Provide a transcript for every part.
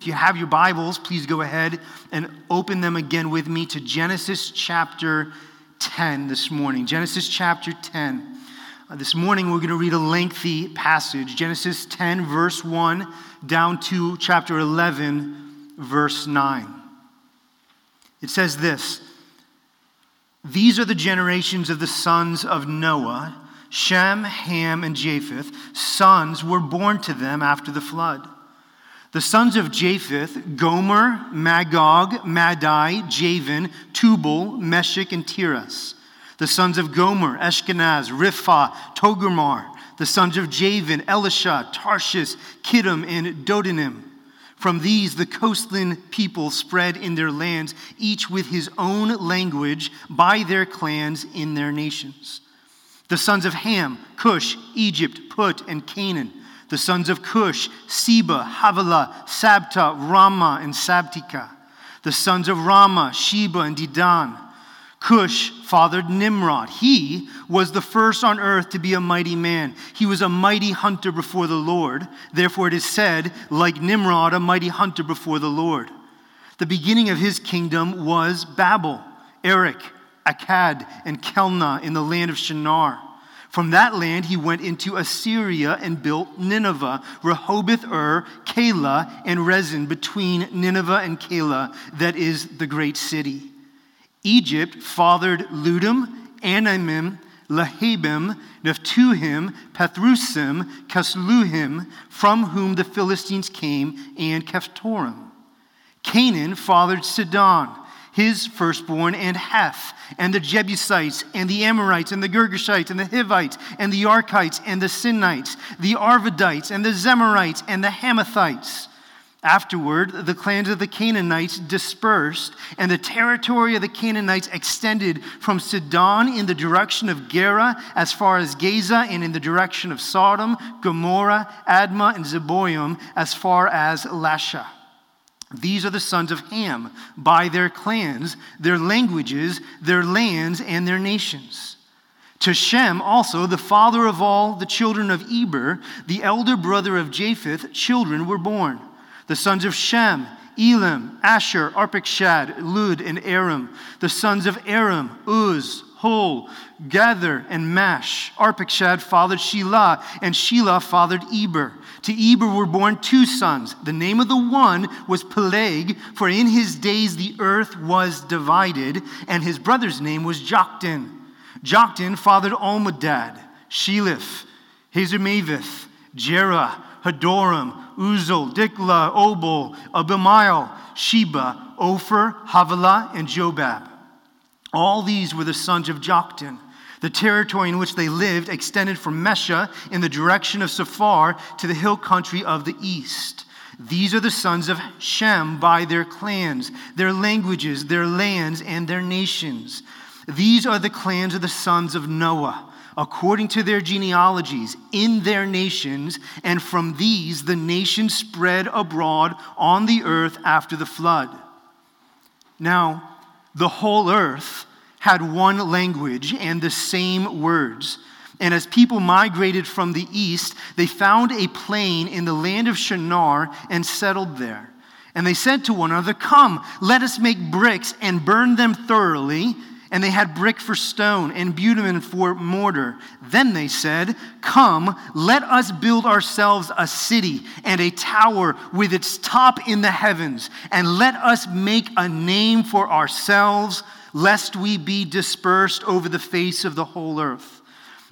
If you have your Bibles, please go ahead and open them again with me to Genesis chapter 10 this morning. Genesis chapter 10. Uh, this morning we're going to read a lengthy passage, Genesis 10, verse 1, down to chapter 11, verse 9. It says this These are the generations of the sons of Noah. Shem, Ham, and Japheth. Sons were born to them after the flood. The sons of Japheth, Gomer, Magog, Madai, Javan, Tubal, Meshech, and Tiras. The sons of Gomer, Ashkenaz, Riphah, Togarmah. The sons of Javan, Elisha, Tarshish, Kittim, and Dodanim. From these, the coastland people spread in their lands, each with his own language, by their clans in their nations. The sons of Ham, Cush, Egypt, Put, and Canaan the sons of Cush, Seba, Havilah, Sabta, Raamah, and Sabteca. The sons of Raamah, Sheba, and Dedan. Cush fathered Nimrod. He was the first on earth to be a mighty man. He was a mighty hunter before the Lord. Therefore, it is said, like Nimrod, a mighty hunter before the Lord. The beginning of his kingdom was Babel, Erech, Akkad, and Calneh in the land of Shinar. From that land, he went into Assyria and built Nineveh, Rehoboth Ur, Calah, and Resen between Nineveh and Calah, that is the great city. Egypt fathered Ludim, Anamim, Lehabim, Naphtuhim, Pathrusim, Casluhim, from whom the Philistines came, and Caphtorim. Canaan fathered Sidon his firstborn, and Heth, and the Jebusites, and the Amorites, and the Girgashites, and the Hivites, and the Arkites, and the Sinites, the Arvadites, and the Zemarites, and the Hamathites. Afterward, the clans of the Canaanites dispersed, and the territory of the Canaanites extended from Sidon in the direction of Gerar as far as Gaza, and in the direction of Sodom, Gomorrah, Admah, and Zeboim as far as Lasha. These are the sons of Ham by their clans, their languages, their lands, and their nations. To Shem also, the father of all the children of Eber, the elder brother of Japheth, children were born. The sons of Shem, Elam, Asshur, Arpachshad, Lud, and Aram. The sons of Aram, Uz, Hul, Gether, and Mash. Arpachshad fathered Shelah, and Shelah fathered Eber. To Eber were born two sons. The name of the one was Peleg, for in his days the earth was divided, and his brother's name was Joktan. Joktan fathered Almodad, Sheleph, Hazarmaveth, Jerah, Hadoram, Uzal, Diklah, Obal, Abimael, Sheba, Ophir, Havilah, and Jobab. All these were the sons of Joktan. The territory in which they lived extended from Mesha in the direction of Sephar to the hill country of the east. These are the sons of Shem by their clans, their languages, their lands, and their nations. These are the clans of the sons of Noah, according to their genealogies, in their nations, and from these the nations spread abroad on the earth after the flood. Now, the whole earth had one language and the same words. And as people migrated from the east, they found a plain in the land of Shinar and settled there. And they said to one another, Come, let us make bricks and burn them thoroughly. And they had brick for stone and bitumen for mortar. Then they said, Come, let us build ourselves a city and a tower with its top in the heavens, and let us make a name for ourselves, lest we be dispersed over the face of the whole earth.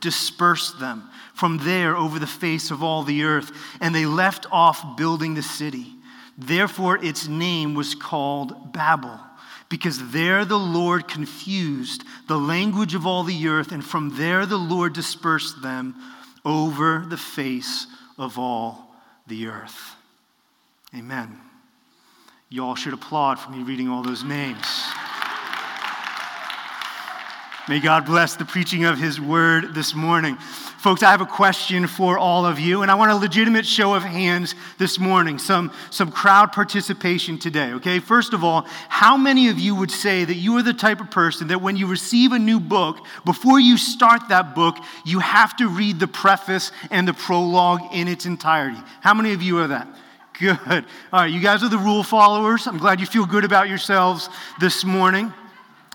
dispersed them from there over the face of all the earth, and they left off building the city. Therefore, its name was called Babel, because there the Lord confused the language of all the earth, and from there the Lord dispersed them over the face of all the earth. Amen. Y'all should applaud for me reading all those names. May God bless the preaching of His word this morning. Folks, I have a question for all of you, and I want a legitimate show of hands this morning, some, some crowd participation today, okay? First of all, how many of you would say that you are the type of person that when you receive a new book, before you start that book, you have to read the preface and the prologue in its entirety? How many of you are that? Good. All right, you guys are the rule followers. I'm glad you feel good about yourselves this morning.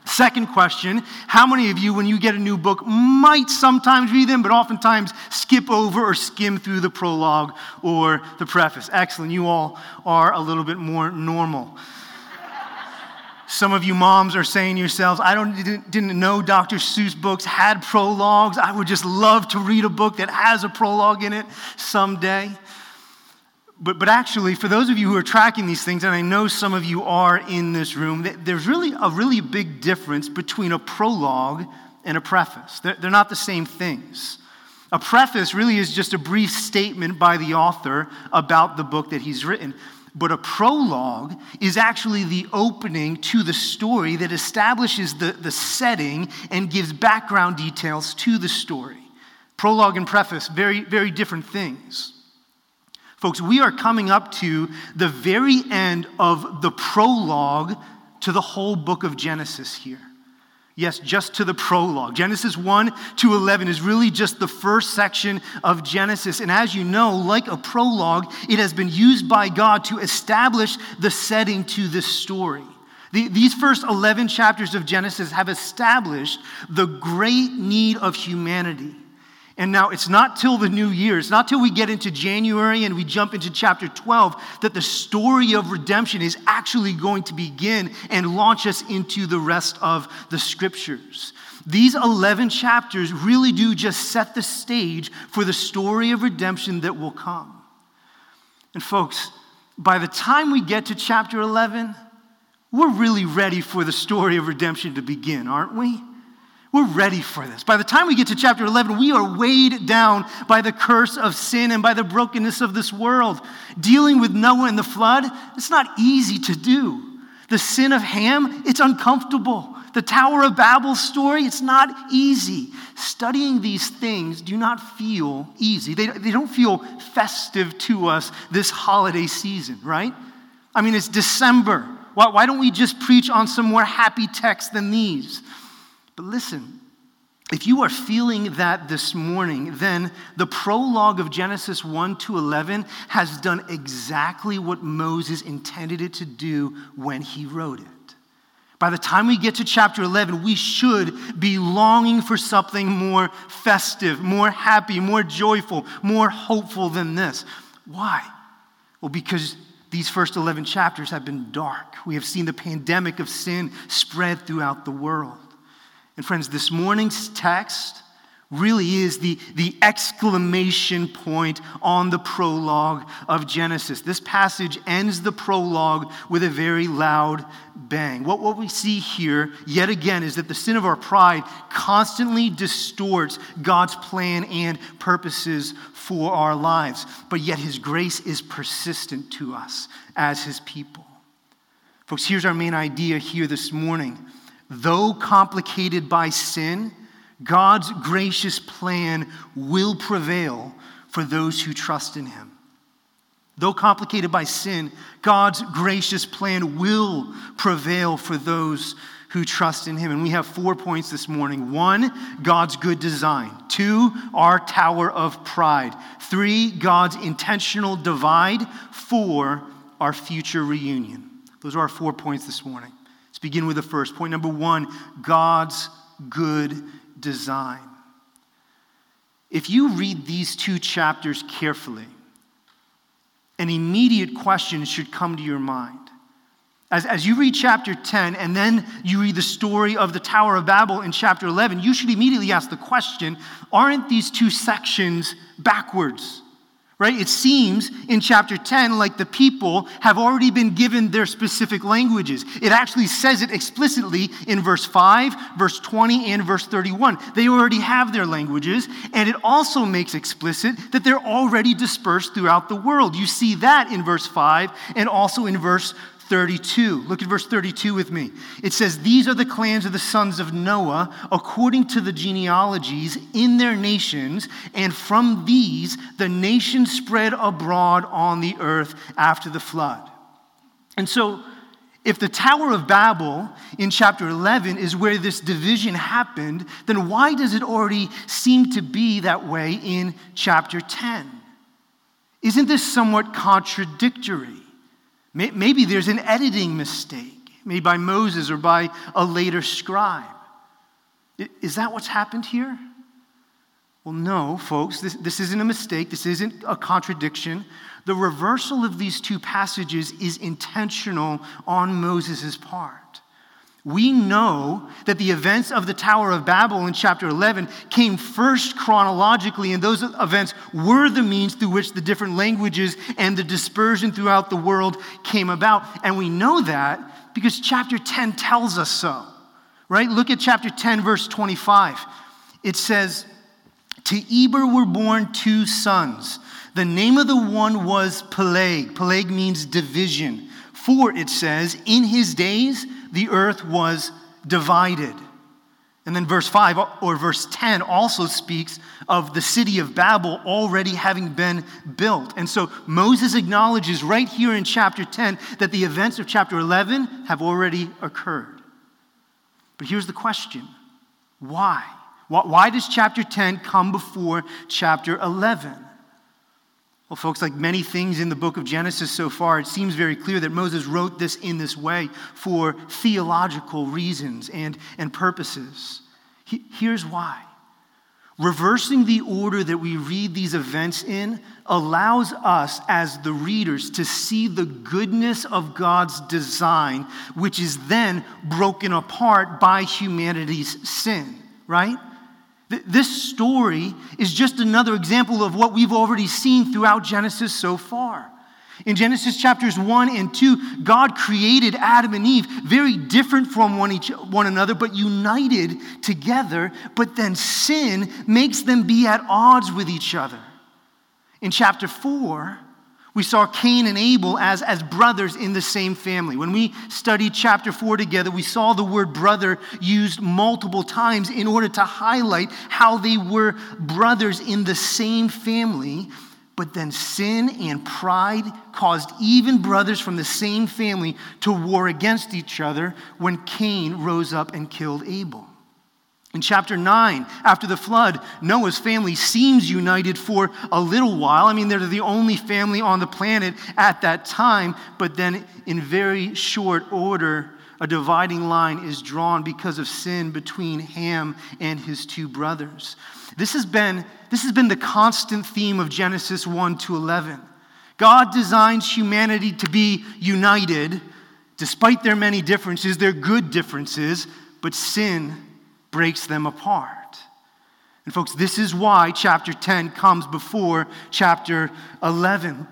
Second question How many of you, when you get a new book, might sometimes read them, but oftentimes skip over or skim through the prologue or the preface? Excellent. You all are a little bit more normal. Some of you moms are saying to yourselves, I don't, didn't, didn't know Dr. Seuss books had prologues. I would just love to read a book that has a prologue in it someday but, but actually, for those of you who are tracking these things, and I know some of you are in this room, there's really a really big difference between a prologue and a preface. They're, they're not the same things. A preface really is just a brief statement by the author about the book that he's written. But a prologue is actually the opening to the story that establishes the, the setting and gives background details to the story. Prologue and preface, very, very different things. Folks, we are coming up to the very end of the prologue to the whole book of Genesis here. Yes, just to the prologue. Genesis 1 to 11 is really just the first section of Genesis. And as you know, like a prologue, it has been used by God to establish the setting to this story. The, these first 11 chapters of Genesis have established the great need of humanity and now it's not till the new year, it's not till we get into January and we jump into chapter 12 that the story of redemption is actually going to begin and launch us into the rest of the scriptures. These 11 chapters really do just set the stage for the story of redemption that will come. And folks, by the time we get to chapter 11, we're really ready for the story of redemption to begin, aren't we? We're ready for this. By the time we get to chapter 11, we are weighed down by the curse of sin and by the brokenness of this world. Dealing with Noah and the flood, it's not easy to do. The sin of Ham, it's uncomfortable. The Tower of Babel story, it's not easy. Studying these things do not feel easy. They, they don't feel festive to us this holiday season, right? I mean, it's December. Why, why don't we just preach on some more happy texts than these? But listen, if you are feeling that this morning, then the prologue of Genesis 1 to 11 has done exactly what Moses intended it to do when he wrote it. By the time we get to chapter 11, we should be longing for something more festive, more happy, more joyful, more hopeful than this. Why? Well, because these first 11 chapters have been dark. We have seen the pandemic of sin spread throughout the world. And friends, this morning's text really is the, the exclamation point on the prologue of Genesis. This passage ends the prologue with a very loud bang. What, what we see here, yet again, is that the sin of our pride constantly distorts God's plan and purposes for our lives. But yet, His grace is persistent to us as His people. Folks, here's our main idea here this morning Though complicated by sin, God's gracious plan will prevail for those who trust in Him. Though complicated by sin, God's gracious plan will prevail for those who trust in Him. And we have four points this morning one, God's good design. Two, our tower of pride. Three, God's intentional divide. Four, our future reunion. Those are our four points this morning begin with the first. Point number one God's good design. If you read these two chapters carefully, an immediate question should come to your mind. As, as you read chapter 10 and then you read the story of the Tower of Babel in chapter 11, you should immediately ask the question aren't these two sections backwards? Right? It seems in chapter 10 like the people have already been given their specific languages. It actually says it explicitly in verse 5, verse 20, and verse 31. They already have their languages, and it also makes explicit that they're already dispersed throughout the world. You see that in verse 5 and also in verse 32. Look at verse 32 with me. It says, These are the clans of the sons of Noah, according to the genealogies in their nations, and from these the nations spread abroad on the earth after the flood. And so, if the Tower of Babel in chapter 11 is where this division happened, then why does it already seem to be that way in chapter 10? Isn't this somewhat contradictory? Maybe there's an editing mistake made by Moses or by a later scribe. Is that what's happened here? Well, no, folks, this, this isn't a mistake. This isn't a contradiction. The reversal of these two passages is intentional on Moses' part. We know that the events of the Tower of Babel in chapter 11 came first chronologically, and those events were the means through which the different languages and the dispersion throughout the world came about. And we know that because chapter 10 tells us so, right? Look at chapter 10, verse 25. It says, To Eber were born two sons. The name of the one was Peleg. Peleg means division. For, it says, in his days, the earth was divided. And then verse 5 or verse 10 also speaks of the city of Babel already having been built. And so Moses acknowledges right here in chapter 10 that the events of chapter 11 have already occurred. But here's the question why? Why does chapter 10 come before chapter 11? Well, folks, like many things in the book of Genesis so far, it seems very clear that Moses wrote this in this way for theological reasons and, and purposes. He, here's why. Reversing the order that we read these events in allows us as the readers to see the goodness of God's design, which is then broken apart by humanity's sin, right? This story is just another example of what we've already seen throughout Genesis so far. In Genesis chapters 1 and 2, God created Adam and Eve very different from one, each, one another, but united together. But then sin makes them be at odds with each other. In chapter 4, we saw Cain and Abel as, as brothers in the same family. When we studied chapter 4 together, we saw the word brother used multiple times in order to highlight how they were brothers in the same family. But then sin and pride caused even brothers from the same family to war against each other when Cain rose up and killed Abel. In chapter 9, after the flood, Noah's family seems united for a little while. I mean, they're the only family on the planet at that time, but then in very short order, a dividing line is drawn because of sin between Ham and his two brothers. This has been, this has been the constant theme of Genesis 1 to 11. God designs humanity to be united despite their many differences, their good differences, but sin breaks them apart. And, folks, this is why chapter 10 comes before chapter 11.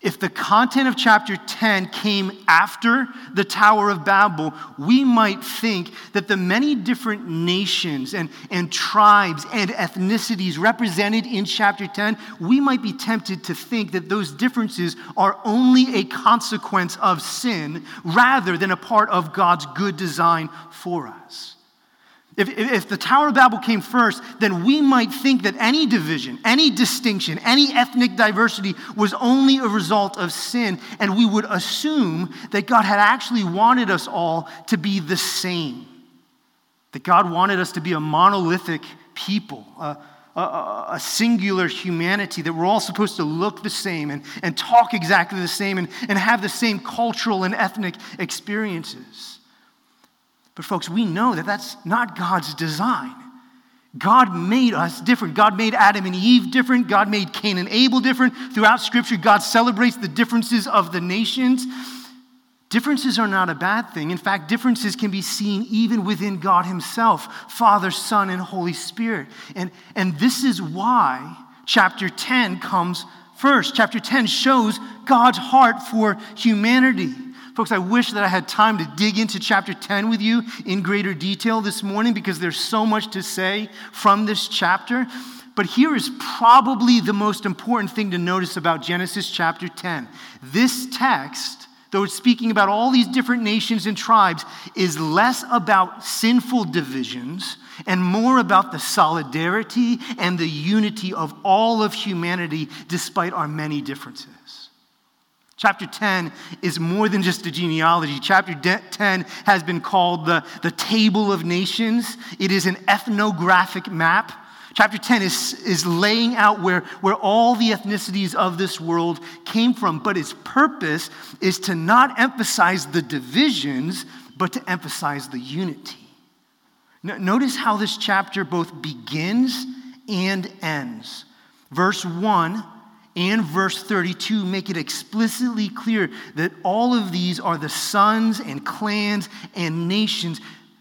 If the content of chapter 10 came after the Tower of Babel, we might think that the many different nations and, and tribes and ethnicities represented in chapter 10, we might be tempted to think that those differences are only a consequence of sin rather than a part of God's good design for us. If, if the Tower of Babel came first, then we might think that any division, any distinction, any ethnic diversity was only a result of sin, and we would assume that God had actually wanted us all to be the same. That God wanted us to be a monolithic people, a, a, a, singular humanity, that we're all supposed to look the same and, and talk exactly the same and, and have the same cultural and ethnic experiences. But, folks, we know that that's not God's design. God made us different. God made Adam and Eve different. God made Cain and Abel different. Throughout Scripture, God celebrates the differences of the nations. Differences are not a bad thing. In fact, differences can be seen even within God Himself Father, Son, and Holy Spirit. And, and this is why chapter 10 comes first. Chapter 10 shows God's heart for humanity. Folks, I wish that I had time to dig into chapter 10 with you in greater detail this morning because there's so much to say from this chapter. But here is probably the most important thing to notice about Genesis chapter 10. This text though it's speaking about all these different nations and tribes, is less about sinful divisions and more about the solidarity and the unity of all of humanity despite our many differences. Chapter 10 is more than just a genealogy. Chapter 10 has been called the, the Table of Nations, it is an ethnographic map. Chapter 10 is, is laying out where, where all the ethnicities of this world came from, but its purpose is to not emphasize the divisions, but to emphasize the unity. Notice how this chapter both begins and ends. Verse 1 and verse 32 make it explicitly clear that all of these are the sons and clans and nations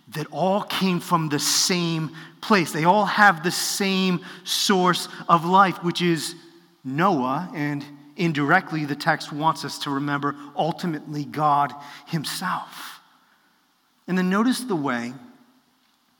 that all came from the same place. They all have the same source of life, which is Noah, and indirectly, the text wants us to remember ultimately God Himself. And then notice the way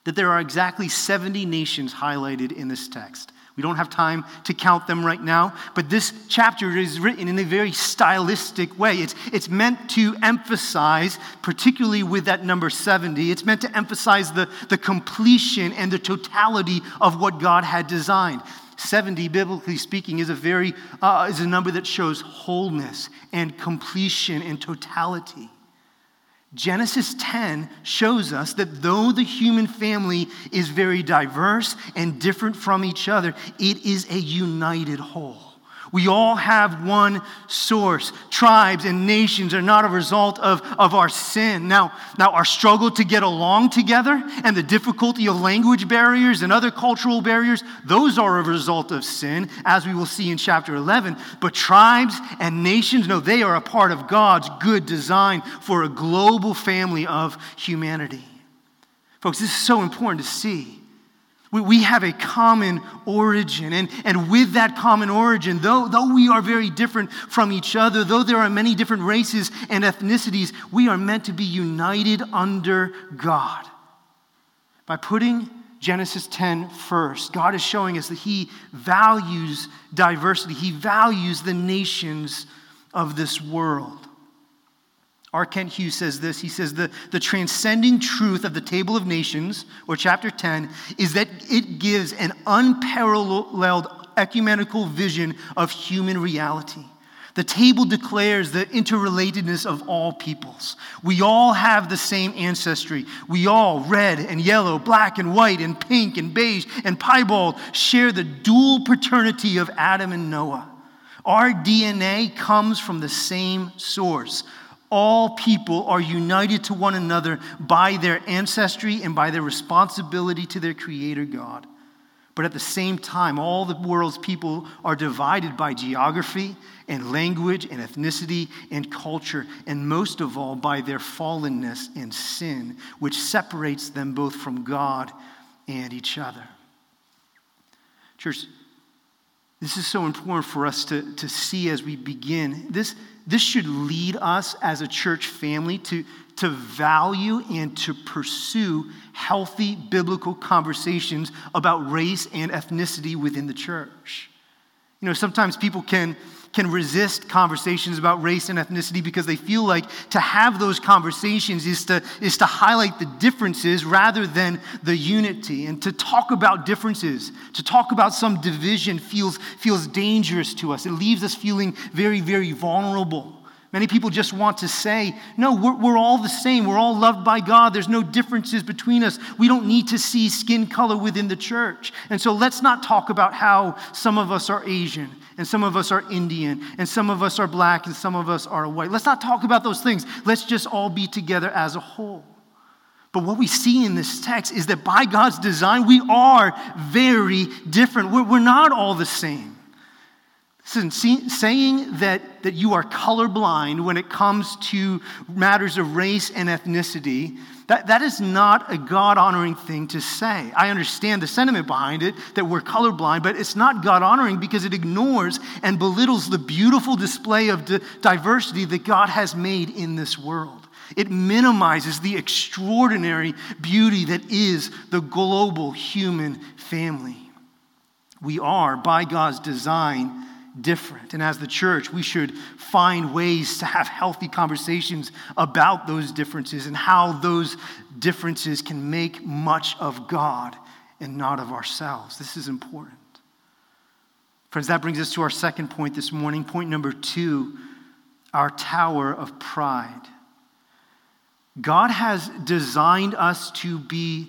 that there are exactly 70 nations highlighted in this text. We don't have time to count them right now, but this chapter is written in a very stylistic way. It's, it's meant to emphasize, particularly with that number 70, it's meant to emphasize the, the completion and the totality of what God had designed. 70, biblically speaking, is a very uh, is a number that shows wholeness and completion and totality. Genesis 10 shows us that though the human family is very diverse and different from each other, it is a united whole. We all have one source. Tribes and nations are not a result of, of our sin. Now, now, our struggle to get along together and the difficulty of language barriers and other cultural barriers, those are a result of sin, as we will see in chapter 11. But tribes and nations, no, they are a part of God's good design for a global family of humanity. Folks, this is so important to see. We, we have a common origin. And, and with that common origin, though, though we are very different from each other, though there are many different races and ethnicities, we are meant to be united under God. By putting Genesis 10 first, God is showing us that He values diversity, He values the nations of this world. R. Kent Hughes says this. He says, the, the transcending truth of the Table of Nations, or chapter 10, is that it gives an unparalleled ecumenical vision of human reality. The table declares the interrelatedness of all peoples. We all have the same ancestry. We all, red and yellow, black and white, and pink and beige and piebald, share the dual paternity of Adam and Noah. Our DNA comes from the same source all people are united to one another by their ancestry and by their responsibility to their Creator God. But at the same time, all the world's people are divided by geography and language and ethnicity and culture, and most of all by their fallenness and sin, which separates them both from God and each other. Church, this is so important for us to, to see as we begin. This, this should lead us as a church family to, to value and to pursue healthy biblical conversations about race and ethnicity within the church. You know, sometimes people can can resist conversations about race and ethnicity because they feel like to have those conversations is to, is to highlight the differences rather than the unity. And to talk about differences, to talk about some division feels, feels dangerous to us. It leaves us feeling very, very vulnerable. Many people just want to say, no, we're, we're all the same. We're all loved by God. There's no differences between us. We don't need to see skin color within the church. And so let's not talk about how some of us are Asian and some of us are Indian and some of us are black and some of us are white. Let's not talk about those things. Let's just all be together as a whole. But what we see in this text is that by God's design, we are very different. We're, we're not all the same. Listen, see, saying that, that you are colorblind when it comes to matters of race and ethnicity, that, that is not a God honoring thing to say. I understand the sentiment behind it that we're colorblind, but it's not God honoring because it ignores and belittles the beautiful display of di- diversity that God has made in this world. It minimizes the extraordinary beauty that is the global human family. We are, by God's design, different. And as the church, we should find ways to have healthy conversations about those differences and how those differences can make much of God and not of ourselves. This is important. Friends, that brings us to our second point this morning. Point number two our tower of pride. God has designed us to be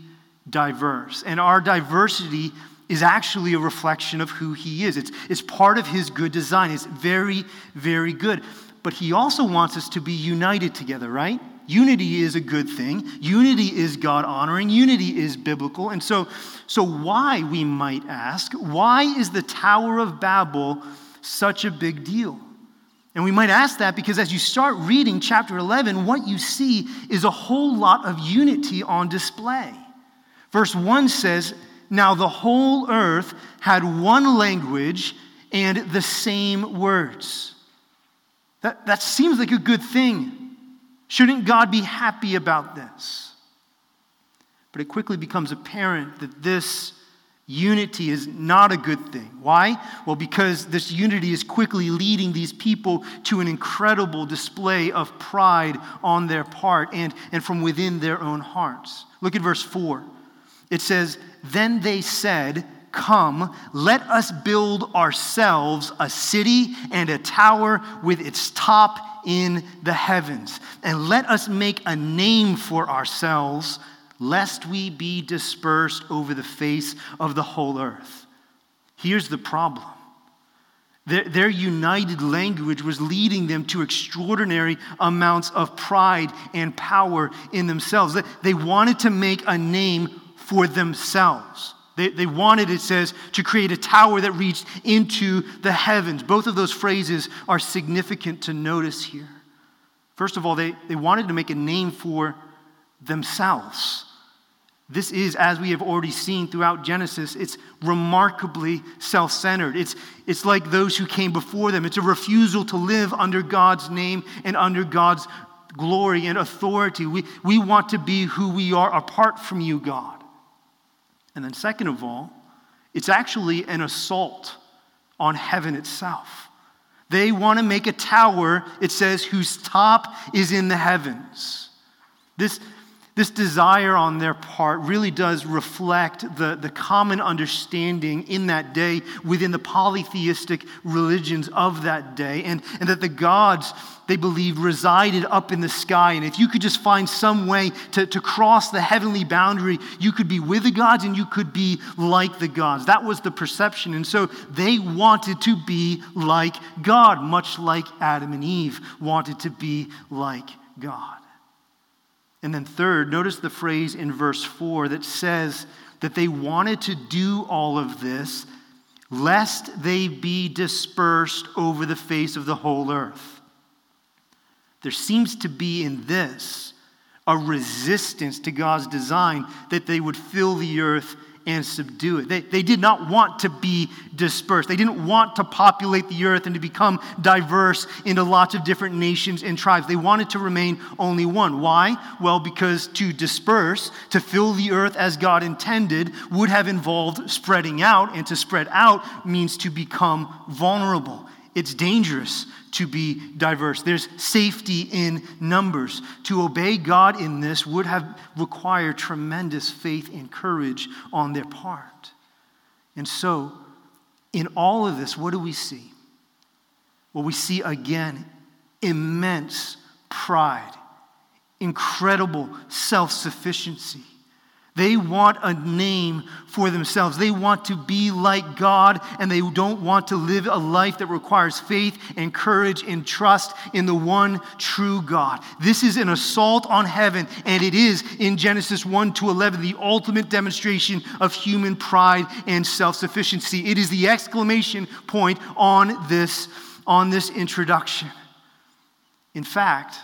diverse, and our diversity is actually a reflection of who He is. It's, it's part of His good design. It's very, very good. But He also wants us to be united together, right? Unity is a good thing. Unity is God honoring. Unity is biblical. And so, so, why, we might ask, why is the Tower of Babel such a big deal? And we might ask that because as you start reading chapter 11, what you see is a whole lot of unity on display. Verse 1 says, Now the whole earth had one language and the same words. That, that seems like a good thing. Shouldn't God be happy about this? But it quickly becomes apparent that this unity is not a good thing. Why? Well, because this unity is quickly leading these people to an incredible display of pride on their part and, and from within their own hearts. Look at verse 4. It says, Then they said, Come, let us build ourselves a city and a tower with its top in the heavens. And let us make a name for ourselves, lest we be dispersed over the face of the whole earth. Here's the problem. Their, their, united language was leading them to extraordinary amounts of pride and power in themselves. They wanted to make a name for themselves. They, they wanted, it says, to create a tower that reached into the heavens. Both of those phrases are significant to notice here. First of all, they, they wanted to make a name for themselves. This is, as we have already seen throughout Genesis, it's remarkably self centered. It's, it's like those who came before them. It's a refusal to live under God's name and under God's glory and authority. We, we want to be who we are apart from you, God. And then, second of all, it's actually an assault on heaven itself. They want to make a tower, it says, whose top is in the heavens. This, this desire on their part really does reflect the, the common understanding in that day within the polytheistic religions of that day, and, and that the gods, they believed, resided up in the sky. And if you could just find some way to, to cross the heavenly boundary, you could be with the gods and you could be like the gods. That was the perception. And so they wanted to be like God, much like Adam and Eve wanted to be like God. And then, third, notice the phrase in verse 4 that says that they wanted to do all of this lest they be dispersed over the face of the whole earth. There seems to be in this a resistance to God's design that they would fill the earth and subdue it. They, they did not want to be dispersed. They didn't want to populate the earth and to become diverse into lots of different nations and tribes. They wanted to remain only one. Why? Well, because to disperse, to fill the earth as God intended, would have involved spreading out, and to spread out means to become vulnerable. It's dangerous to be diverse. There's safety in numbers. To obey God in this would have required tremendous faith and courage on their part. And so, in all of this, what do we see? Well, we see again immense pride, incredible self sufficiency they want a name for themselves. They want to be like God, and they don't want to live a life that requires faith and courage and trust in the one true God. This is an assault on heaven, and it is in Genesis 1 to 11 the ultimate demonstration of human pride and self sufficiency. It is the exclamation point on this, on this introduction. In fact,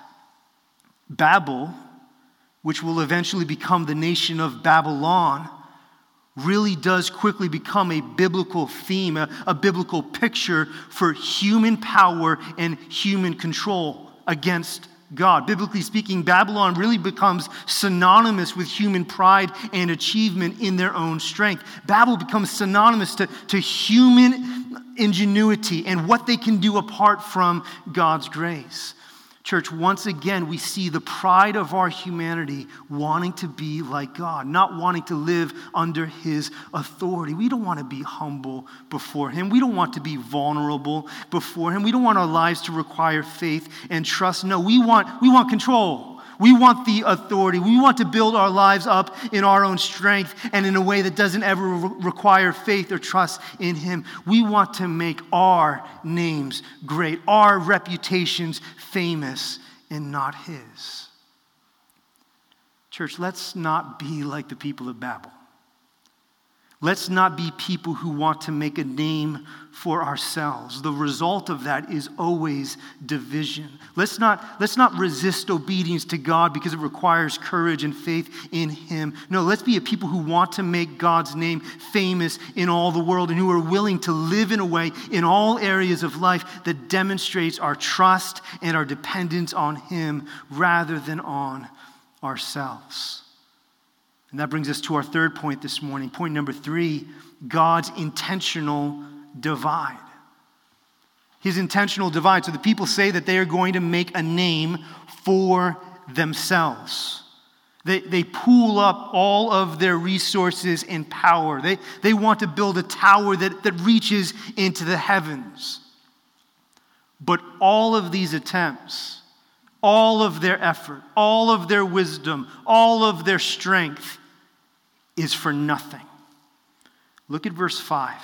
Babel which will eventually become the nation of Babylon, really does quickly become a biblical theme, a, a, biblical picture for human power and human control against God. Biblically speaking, Babylon really becomes synonymous with human pride and achievement in their own strength. Babel becomes synonymous to, to human ingenuity and what they can do apart from God's grace. Church, once again, we see the pride of our humanity wanting to be like God, not wanting to live under His authority. We don't want to be humble before Him. We don't want to be vulnerable before Him. We don't want our lives to require faith and trust. No, we want, we want control. We want the authority. We want to build our lives up in our own strength and in a way that doesn't ever re- require faith or trust in Him. We want to make our names great, our reputations famous, and not His. Church, let's not be like the people of Babel. Let's not be people who want to make a name for ourselves. The result of that is always division. Let's not, let's not resist obedience to God because it requires courage and faith in Him. No, let's be a people who want to make God's name famous in all the world and who are willing to live in a way in all areas of life that demonstrates our trust and our dependence on Him rather than on ourselves. And that brings us to our third point this morning. Point number three God's intentional divide. His intentional divide. So the people say that they are going to make a name for themselves. They, they pool up all of their resources and power. They, they want to build a tower that, that reaches into the heavens. But all of these attempts, all of their effort, all of their wisdom, all of their strength is for nothing. Look at verse 5.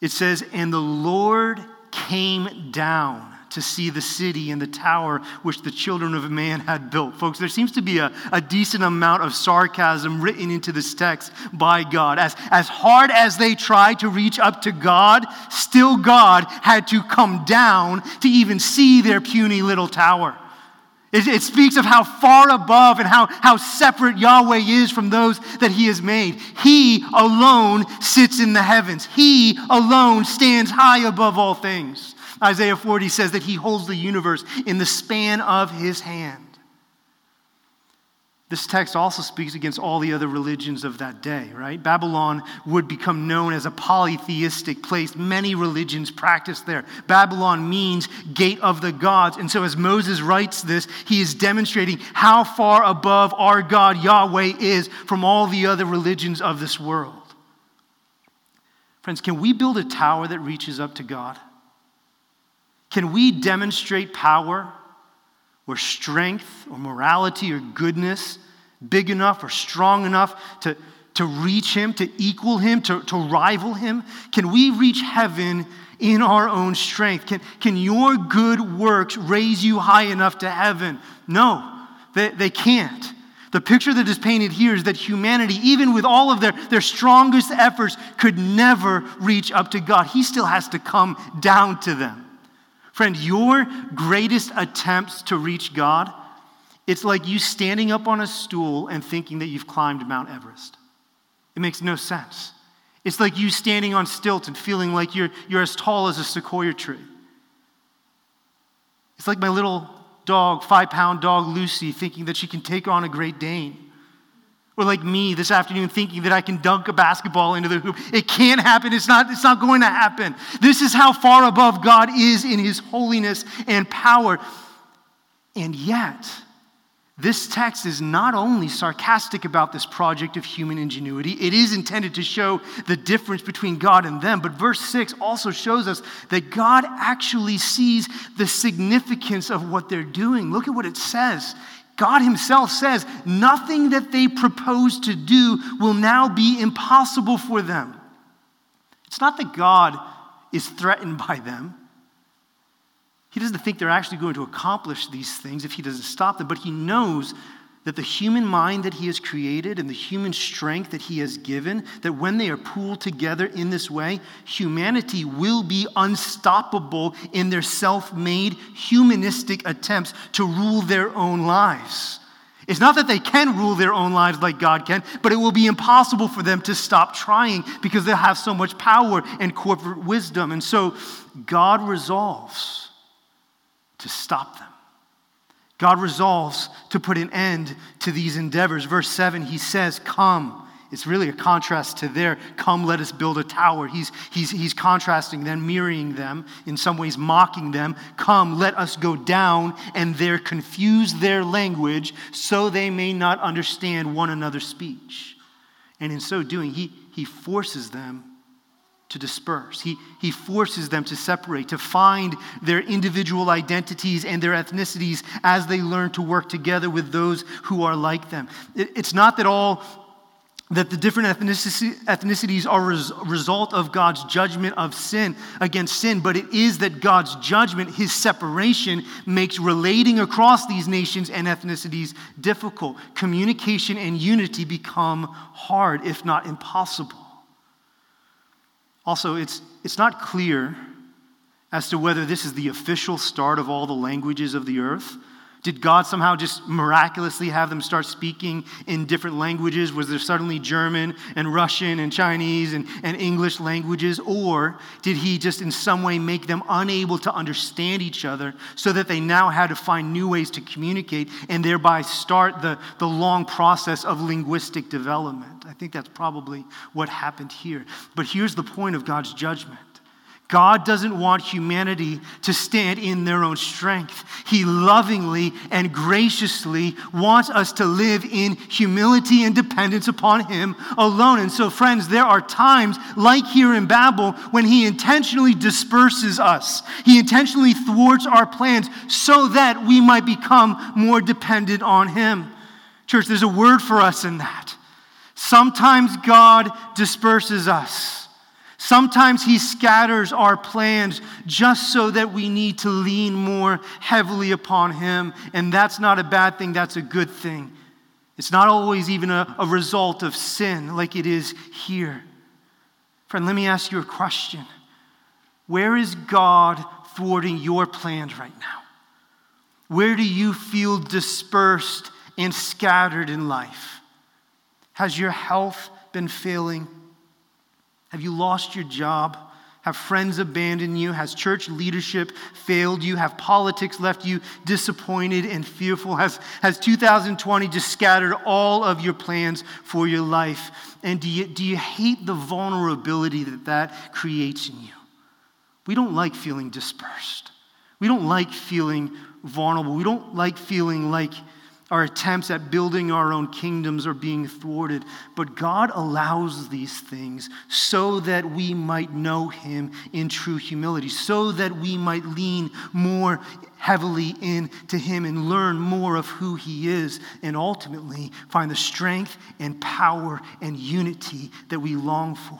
It says, And the Lord came down to see the city and the tower which the children of man had built. Folks, there seems to be a, a decent amount of sarcasm written into this text by God. As, as hard as they tried to reach up to God, still God had to come down to even see their puny little tower. It, it, speaks of how far above and how, how separate Yahweh is from those that He has made. He alone sits in the heavens, He alone stands high above all things. Isaiah 40 says that He holds the universe in the span of His hand. This text also speaks against all the other religions of that day, right? Babylon would become known as a polytheistic place. Many religions practiced there. Babylon means gate of the gods. And so, as Moses writes this, he is demonstrating how far above our God Yahweh is from all the other religions of this world. Friends, can we build a tower that reaches up to God? Can we demonstrate power or strength or morality or goodness big enough or strong enough to, to reach him, to equal him, to, to rival him? Can we reach heaven in our own strength? Can, can your good works raise you high enough to heaven? No, they, they can't. The picture that is painted here is that humanity, even with all of their, their strongest efforts, could never reach up to God. He still has to come down to them. Friend, your greatest attempts to reach God, it's like you standing up on a stool and thinking that you've climbed Mount Everest. It makes no sense. It's like you standing on stilts and feeling like you're, you're as tall as a sequoia tree. It's like my little dog, five pound dog Lucy, thinking that she can take on a Great Dane. Or like me this afternoon thinking that I can dunk a basketball into the hoop. It can't happen. It's not, it's not going to happen. This is how far above God is in his holiness and power. And yet, this text is not only sarcastic about this project of human ingenuity, it is intended to show the difference between God and them. But verse 6 also shows us that God actually sees the significance of what they're doing. Look at what it says. God Himself says, nothing that they propose to do will now be impossible for them. It's not that God is threatened by them. He doesn't think they're actually going to accomplish these things if He doesn't stop them, but He knows that the human mind that he has created and the human strength that he has given, that when they are pooled together in this way, humanity will be unstoppable in their self made humanistic attempts to rule their own lives. It's not that they can rule their own lives like God can, but it will be impossible for them to stop trying because they'll have so much power and corporate wisdom. And so God resolves to stop them. God resolves to put an end to these endeavors. Verse 7, he says, Come. it's really a contrast to their come, let us build a tower. He's, he's, he's contrasting them, mirroring them, in some ways mocking them. Come, let us go down, and there confuse their language so they may not understand one another's speech. And in so doing, he, he forces them to disperse. He, he forces them to separate, to find their individual identities and their ethnicities as they learn to work together with those who are like them. It, it's not that all that the different ethnicities are a result of God's judgment of sin against sin, but it is that God's judgment, his separation, makes relating across these nations and ethnicities difficult. Communication and unity become hard, if not impossible. Also, it's, it's not clear as to whether this is the official start of all the languages of the earth did God somehow just miraculously have them start speaking in different languages? Was there suddenly German and Russian and Chinese and, and English languages? Or did He just in some way make them unable to understand each other so that they now had to find new ways to communicate and thereby start the, the long process of linguistic development? I think that's probably what happened here. But here's the point of God's judgment God doesn't want humanity to stand in their own strength. He lovingly and graciously wants us to live in humility and dependence upon Him alone. And so, friends, there are times, like here in Babel, when He intentionally disperses us. He intentionally thwarts our plans so that we might become more dependent on Him. Church, there's a word for us in that. Sometimes God disperses us. Sometimes He scatters our plans just so that we need to lean more heavily upon Him. And that's not a bad thing, that's a good thing. It's not always even a, a result of sin like it is here. Friend, let me ask you a question Where is God thwarting your plans right now? Where do you feel dispersed and scattered in life? Has your health been failing? Have you lost your job? Have friends abandoned you? Has church leadership failed you? Have politics left you disappointed and fearful? Has, has 2020 just scattered all of your plans for your life? And do you, do you hate the vulnerability that that creates in you? We don't like feeling dispersed. We don't like feeling vulnerable. We don't like feeling like our attempts at building our own kingdoms are being thwarted. But God allows these things so that we might know Him in true humility, so that we might lean more heavily into Him and learn more of who He is, and ultimately find the strength and power and unity that we long for.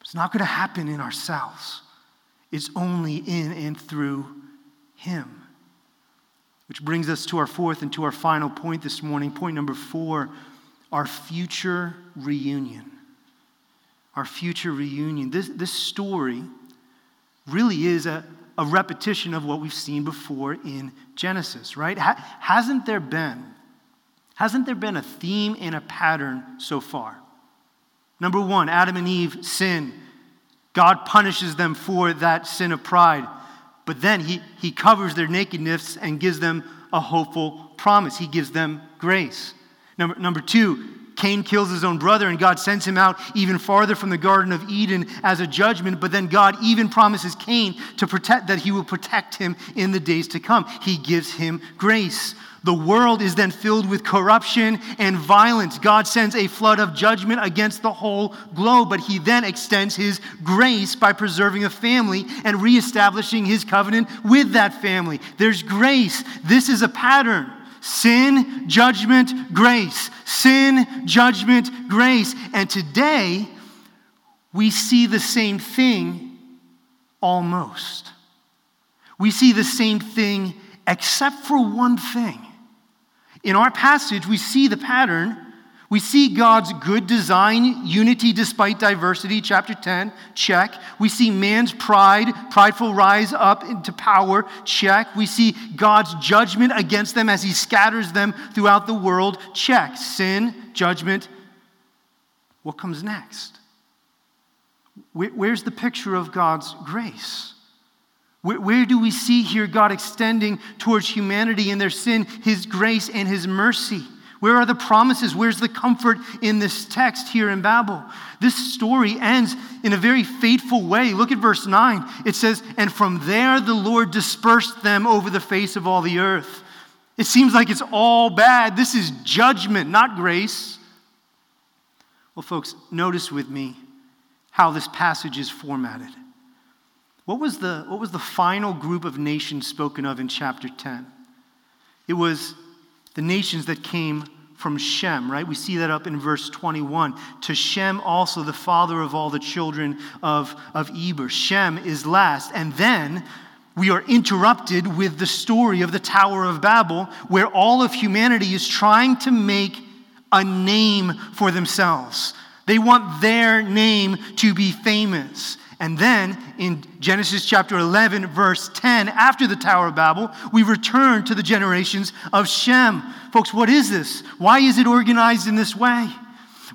It's not going to happen in ourselves, it's only in and through Him. Which brings us to our fourth and to our final point this morning. Point number four our future reunion. Our future reunion. This, this story really is a, a repetition of what we've seen before in Genesis, right? Ha- hasn't there been, hasn't there been a theme and a pattern so far? Number one, Adam and Eve sin. God punishes them for that sin of pride. But then he, he covers their nakedness and gives them a hopeful promise. He gives them grace. Number, number two, Cain kills his own brother, and God sends him out even farther from the Garden of Eden as a judgment. But then God even promises Cain to protect that he will protect him in the days to come. He gives him grace. The world is then filled with corruption and violence. God sends a flood of judgment against the whole globe, but He then extends His grace by preserving a family and reestablishing His covenant with that family. There's grace. This is a pattern. Sin, judgment, grace. Sin, judgment, grace. And today, we see the same thing almost. We see the same thing except for one thing. In our passage, we see the pattern. We see God's good design, unity despite diversity, chapter 10, check. We see man's pride, prideful rise up into power, check. We see God's judgment against them as he scatters them throughout the world, check. Sin, judgment. What comes next? Where's the picture of God's grace? Where, do we see here God extending towards humanity in their sin his grace and his mercy? Where are the promises? Where's the comfort in this text here in Babel? This story ends in a very fateful way. Look at verse 9. It says, And from there the Lord dispersed them over the face of all the earth. It seems like it's all bad. This is judgment, not grace. Well, folks, notice with me how this passage is formatted. What was the, what was the final group of nations spoken of in chapter 10? It was the nations that came from Shem, right? We see that up in verse 21. To Shem also, the father of all the children of, of Eber. Shem is last. And then we are interrupted with the story of the Tower of Babel, where all of humanity is trying to make a name for themselves. They want their name to be famous. And then in Genesis chapter 11, verse 10, after the Tower of Babel, we return to the generations of Shem. Folks, what is this? Why is it organized in this way?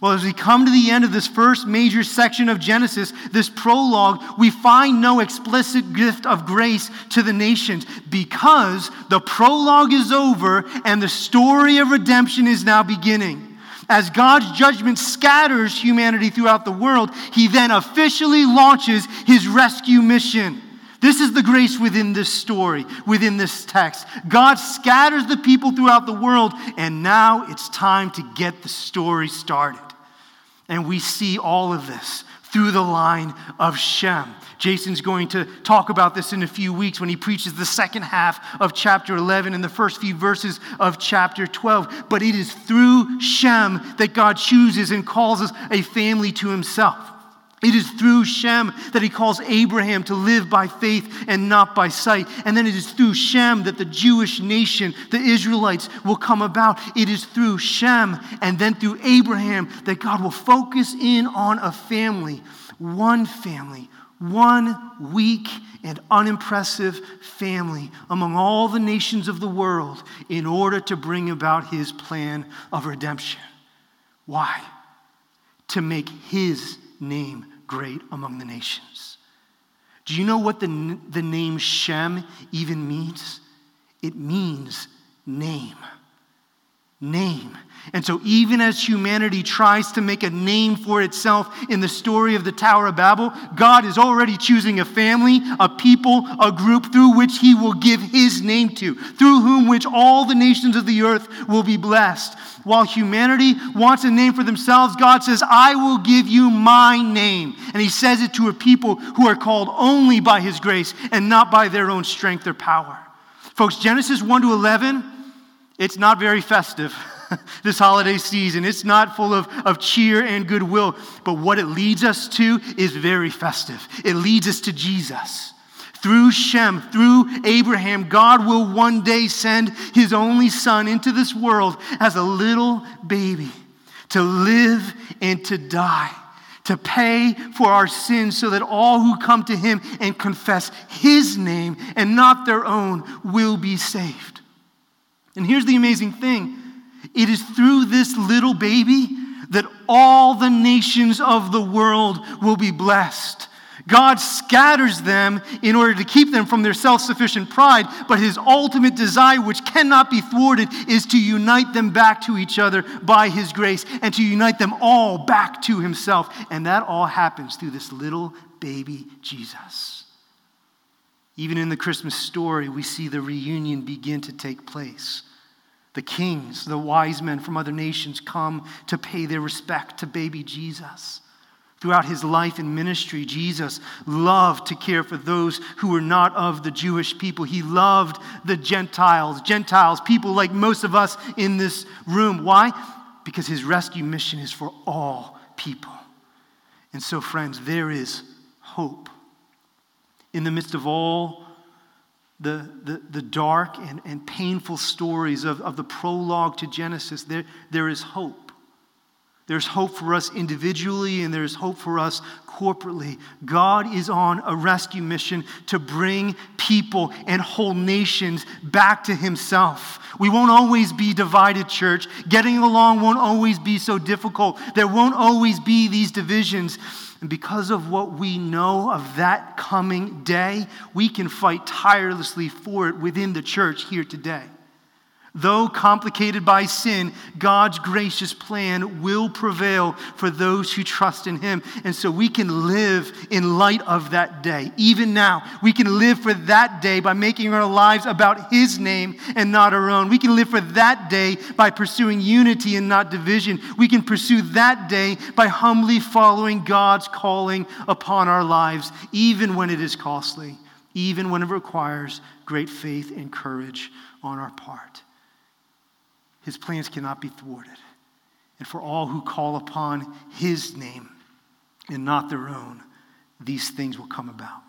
Well, as we come to the end of this first major section of Genesis, this prologue, we find no explicit gift of grace to the nations because the prologue is over and the story of redemption is now beginning. As God's judgment scatters humanity throughout the world, he then officially launches his rescue mission. This is the grace within this story, within this text. God scatters the people throughout the world, and now it's time to get the story started. And we see all of this through the line of Shem. Jason's going to talk about this in a few weeks when he preaches the second half of chapter 11 and the first few verses of chapter 12. But it is through Shem that God chooses and calls us a family to himself. It is through Shem that he calls Abraham to live by faith and not by sight. And then it is through Shem that the Jewish nation, the Israelites, will come about. It is through Shem and then through Abraham that God will focus in on a family, one family, one weak and unimpressive family among all the nations of the world in order to bring about his plan of redemption. Why? To make his name great among the nations. Do you know what the, the name Shem even means? It means name. Name. And so, even as humanity tries to make a name for itself in the story of the Tower of Babel, God is already choosing a family, a people, a group through which He will give His name to, through whom which all the nations of the earth will be blessed. While humanity wants a name for themselves, God says, I will give you my name. And He says it to a people who are called only by His grace and not by their own strength or power. Folks, Genesis 1 to 11, it's not very festive. this holiday season. It's not full of, of cheer and goodwill, but what it leads us to is very festive. It leads us to Jesus. Through Shem, through Abraham, God will one day send his only son into this world as a little baby to live and to die to pay for our sins so that all who come to him and confess his name and not their own will be saved. And here's the amazing thing it is through this little baby that all the nations of the world will be blessed. God scatters them in order to keep them from their self sufficient pride, but his ultimate desire, which cannot be thwarted, is to unite them back to each other by his grace and to unite them all back to himself. And that all happens through this little baby Jesus. Even in the Christmas story, we see the reunion begin to take place. The kings, the wise men from other nations come to pay their respect to baby Jesus. Throughout his life and ministry, Jesus loved to care for those who were not of the Jewish people. He loved the Gentiles, Gentiles, people like most of us in this room. Why? Because his rescue mission is for all people. And so, friends, there is hope. In the midst of all the, the, the dark and, and painful stories of, of the prologue to Genesis, there, there is hope. There's hope for us individually and there's hope for us corporately. God is on a rescue mission to bring people and whole nations back to Himself. We won't always be divided, church. Getting along won't always be so difficult. There won't always be these divisions. And because of what we know of that coming day, we can fight tirelessly for it within the church here today. Though complicated by sin, God's gracious plan will prevail for those who trust in Him. And so we can live in light of that day. Even now, we can live for that day by making our lives about His name and not our own. We can live for that day by pursuing unity and not division. We can pursue that day by humbly following God's calling upon our lives, even when it is costly, even when it requires great faith and courage on our part. His plans cannot be thwarted. And for all who call upon his name and not their own, these things will come about.